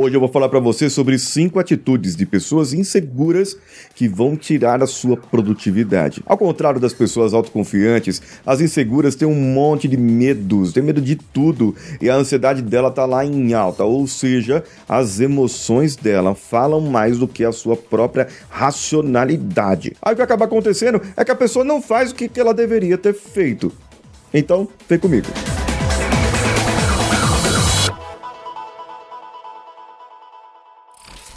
Hoje eu vou falar para você sobre cinco atitudes de pessoas inseguras que vão tirar a sua produtividade. Ao contrário das pessoas autoconfiantes, as inseguras têm um monte de medos, têm medo de tudo e a ansiedade dela tá lá em alta, ou seja, as emoções dela falam mais do que a sua própria racionalidade. Aí o que acaba acontecendo é que a pessoa não faz o que ela deveria ter feito. Então, vem comigo.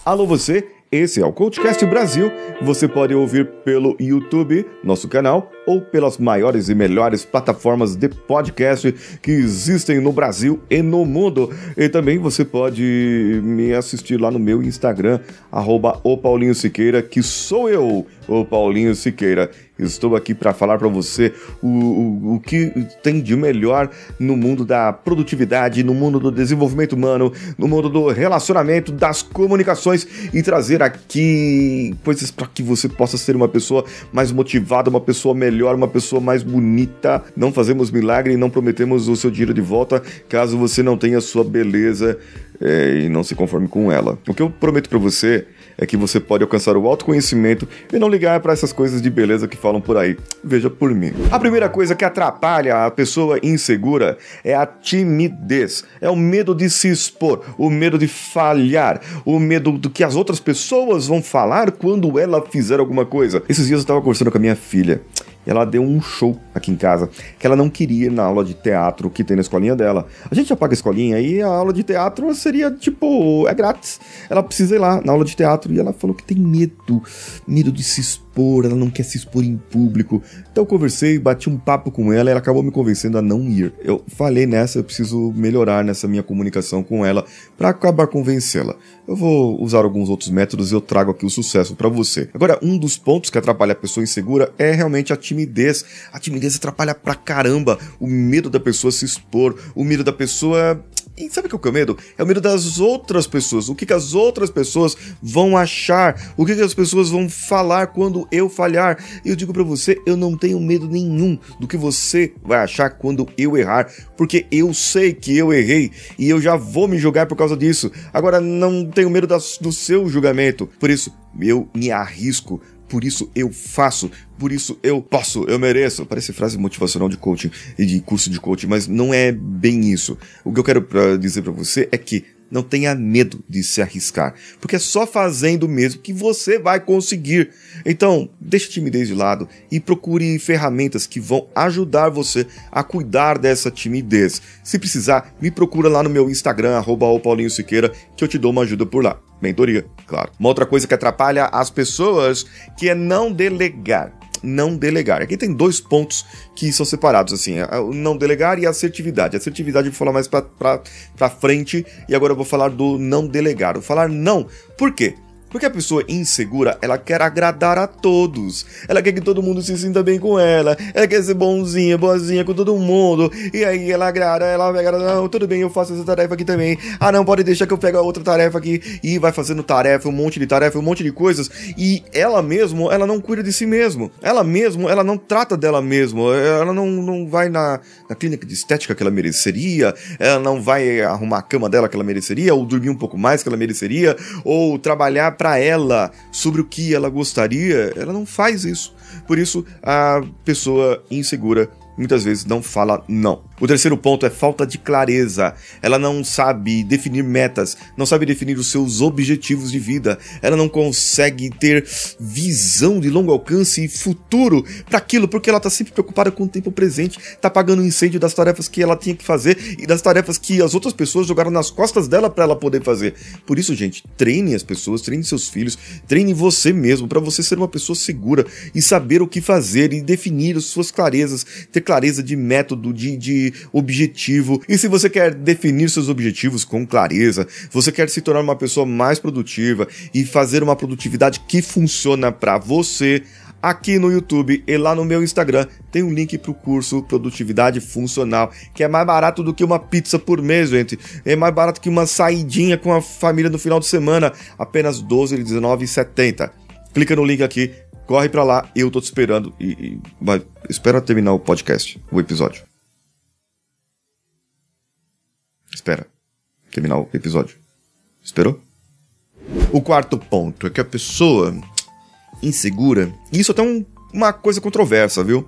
Alô você, esse é o Coachcast Brasil. Você pode ouvir pelo YouTube, nosso canal, ou pelas maiores e melhores plataformas de podcast que existem no Brasil e no mundo. E também você pode me assistir lá no meu Instagram, arroba o Paulinho Siqueira, que sou eu, o Paulinho Siqueira. Estou aqui para falar para você o, o, o, que tem de melhor no mundo da produtividade, no mundo do desenvolvimento humano, no mundo do relacionamento, das comunicações e trazer aqui coisas para que você possa ser uma pessoa mais motivada, uma pessoa melhor, uma pessoa mais bonita. Não fazemos milagre e não prometemos o seu dinheiro de volta caso você não tenha sua beleza é, e não se conforme com ela. O que eu prometo para você é que você pode alcançar o autoconhecimento e não ligar para essas coisas de beleza que falam por aí. Veja por mim. A primeira coisa que atrapalha a pessoa insegura é a timidez. É o medo de se expor, o medo de falhar, o medo do que as outras pessoas vão falar quando ela fizer alguma coisa. Esses dias eu estava conversando com a minha filha ela deu um show aqui em casa que ela não queria ir na aula de teatro que tem na escolinha dela. A gente já paga a escolinha e a aula de teatro seria tipo, é grátis. Ela precisa ir lá na aula de teatro e ela falou que tem medo, medo de se expor, ela não quer se expor em público. Então eu conversei, bati um papo com ela e ela acabou me convencendo a não ir. Eu falei nessa, eu preciso melhorar nessa minha comunicação com ela para acabar convencê-la. Eu vou usar alguns outros métodos e eu trago aqui o sucesso para você. Agora, um dos pontos que atrapalha a pessoa insegura é realmente a timidez. A timidez atrapalha pra caramba o medo da pessoa se expor, o medo da pessoa e sabe o que é o medo? É o medo das outras pessoas. O que, que as outras pessoas vão achar? O que, que as pessoas vão falar quando eu falhar? Eu digo para você, eu não tenho medo nenhum do que você vai achar quando eu errar, porque eu sei que eu errei e eu já vou me julgar por causa disso. Agora não tenho medo das, do seu julgamento. Por isso, eu me arrisco por isso eu faço, por isso eu posso, eu mereço. Parece frase motivacional de coaching e de curso de coaching, mas não é bem isso. O que eu quero pra dizer para você é que não tenha medo de se arriscar, porque é só fazendo mesmo que você vai conseguir. Então, deixe a timidez de lado e procure ferramentas que vão ajudar você a cuidar dessa timidez. Se precisar, me procura lá no meu Instagram, arroba Siqueira, que eu te dou uma ajuda por lá. Mentoria, claro. Uma outra coisa que atrapalha as pessoas que é não delegar não delegar. Aqui tem dois pontos que são separados, assim, o não delegar e a assertividade. A assertividade eu vou falar mais pra frente e agora eu vou falar do não delegar. O falar não. Por quê? Porque a pessoa insegura, ela quer agradar a todos. Ela quer que todo mundo se sinta bem com ela. Ela quer ser bonzinha, boazinha com todo mundo. E aí ela agrada, ela pega, não, tudo bem, eu faço essa tarefa aqui também. Ah, não, pode deixar que eu pego a outra tarefa aqui. E vai fazendo tarefa, um monte de tarefa, um monte de coisas. E ela mesmo, ela não cuida de si mesmo. Ela mesmo, ela não trata dela mesmo. Ela não, não vai na, na clínica de estética que ela mereceria. Ela não vai arrumar a cama dela que ela mereceria. Ou dormir um pouco mais que ela mereceria. Ou trabalhar para ela sobre o que ela gostaria, ela não faz isso. Por isso, a pessoa insegura muitas vezes não fala não. O terceiro ponto é falta de clareza. Ela não sabe definir metas, não sabe definir os seus objetivos de vida. Ela não consegue ter visão de longo alcance e futuro para aquilo, porque ela tá sempre preocupada com o tempo presente, tá pagando incêndio das tarefas que ela tinha que fazer e das tarefas que as outras pessoas jogaram nas costas dela para ela poder fazer. Por isso, gente, treine as pessoas, treine seus filhos, treine você mesmo para você ser uma pessoa segura e saber o que fazer e definir as suas clarezas, ter clareza de método, de, de objetivo. E se você quer definir seus objetivos com clareza, você quer se tornar uma pessoa mais produtiva e fazer uma produtividade que funciona para você, aqui no YouTube e lá no meu Instagram tem um link para o curso Produtividade Funcional, que é mais barato do que uma pizza por mês, gente. É mais barato que uma saidinha com a família no final de semana, apenas R$ 12,19,70. Clica no link aqui, corre para lá, eu tô te esperando e, e vai, espera terminar o podcast, o episódio. Espera. Terminar o episódio. Esperou? O quarto ponto é que a pessoa insegura, e isso até é um, uma coisa controversa, viu?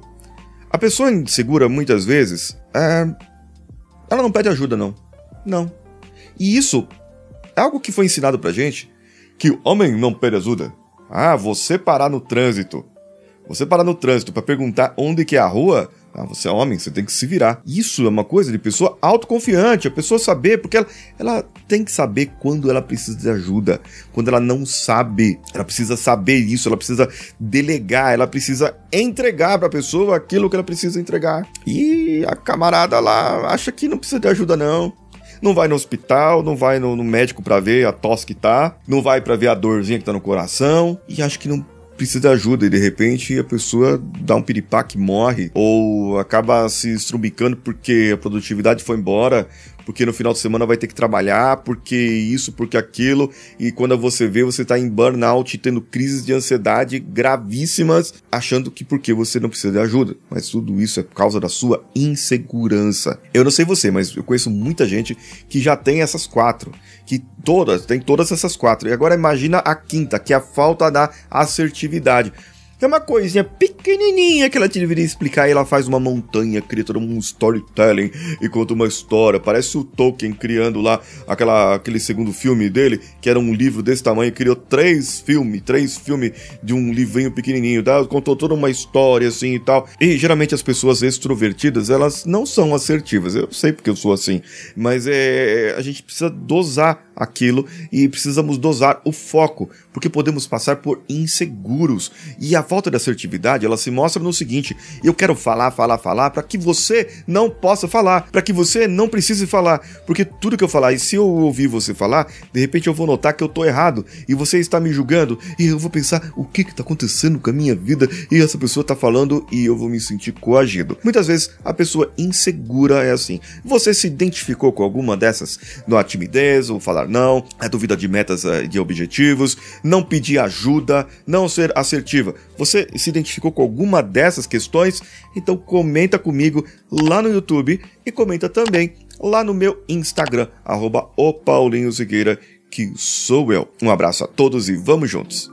A pessoa insegura, muitas vezes, é, ela não pede ajuda, não. Não. E isso é algo que foi ensinado pra gente, que o homem não pede ajuda. Ah, você parar no trânsito. Você parar no trânsito para perguntar onde que é a rua, ah, você é homem, você tem que se virar. Isso é uma coisa de pessoa autoconfiante, a pessoa saber, porque ela, ela tem que saber quando ela precisa de ajuda, quando ela não sabe. Ela precisa saber isso, ela precisa delegar, ela precisa entregar para a pessoa aquilo que ela precisa entregar. E a camarada lá acha que não precisa de ajuda, não não vai no hospital, não vai no, no médico para ver a tosse que tá, não vai para ver a dorzinha que tá no coração e acho que não precisa de ajuda e de repente a pessoa dá um piripaque, morre ou acaba se estrubicando porque a produtividade foi embora porque no final de semana vai ter que trabalhar, porque isso, porque aquilo, e quando você vê, você tá em burnout, tendo crises de ansiedade gravíssimas, achando que porque você não precisa de ajuda. Mas tudo isso é por causa da sua insegurança. Eu não sei você, mas eu conheço muita gente que já tem essas quatro, que todas, tem todas essas quatro. E agora imagina a quinta, que é a falta da assertividade. É uma coisinha pequenininha que ela deveria explicar e ela faz uma montanha, cria todo um storytelling e conta uma história. Parece o Tolkien criando lá aquela, aquele segundo filme dele, que era um livro desse tamanho, criou três filmes, três filmes de um livrinho pequenininho, tá? contou toda uma história assim e tal. E geralmente as pessoas extrovertidas, elas não são assertivas. Eu sei porque eu sou assim, mas é a gente precisa dosar aquilo e precisamos dosar o foco, porque podemos passar por inseguros. E a falta de assertividade, ela se mostra no seguinte: eu quero falar, falar, falar para que você não possa falar, para que você não precise falar, porque tudo que eu falar e se eu ouvir você falar, de repente eu vou notar que eu tô errado e você está me julgando e eu vou pensar o que que tá acontecendo com a minha vida e essa pessoa tá falando e eu vou me sentir coagido. Muitas vezes a pessoa insegura é assim. Você se identificou com alguma dessas? No a timidez ou falar não, a dúvida de metas e de objetivos, não pedir ajuda, não ser assertiva. Você se identificou com alguma dessas questões? Então comenta comigo lá no YouTube e comenta também lá no meu Instagram, arroba o Paulinho que sou eu. Um abraço a todos e vamos juntos!